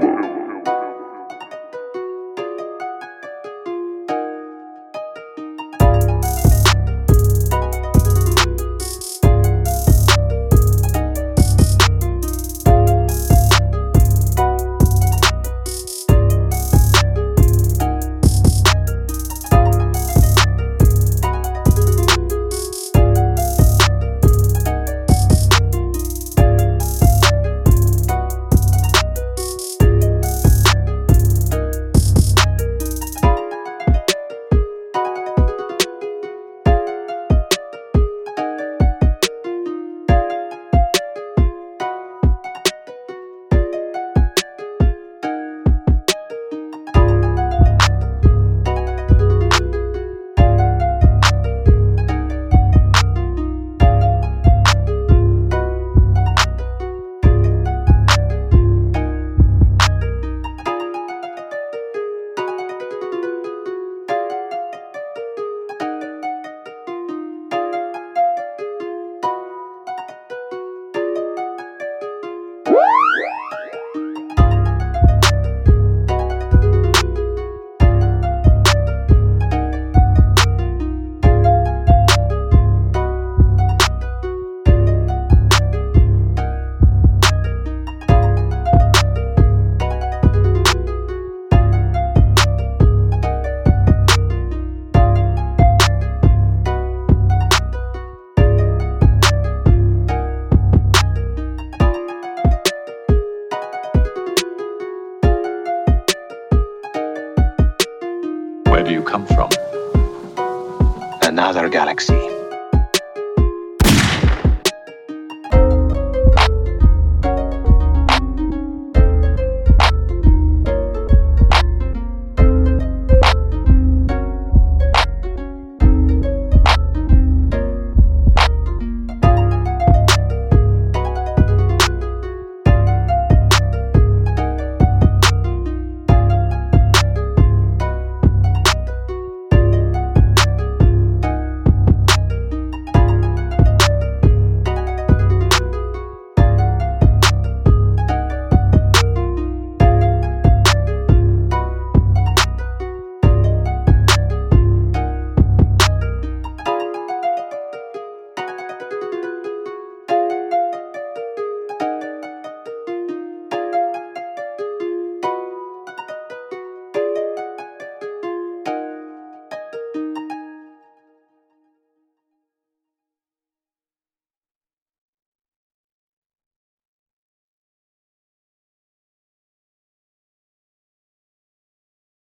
Killer. do you come from? Another galaxy.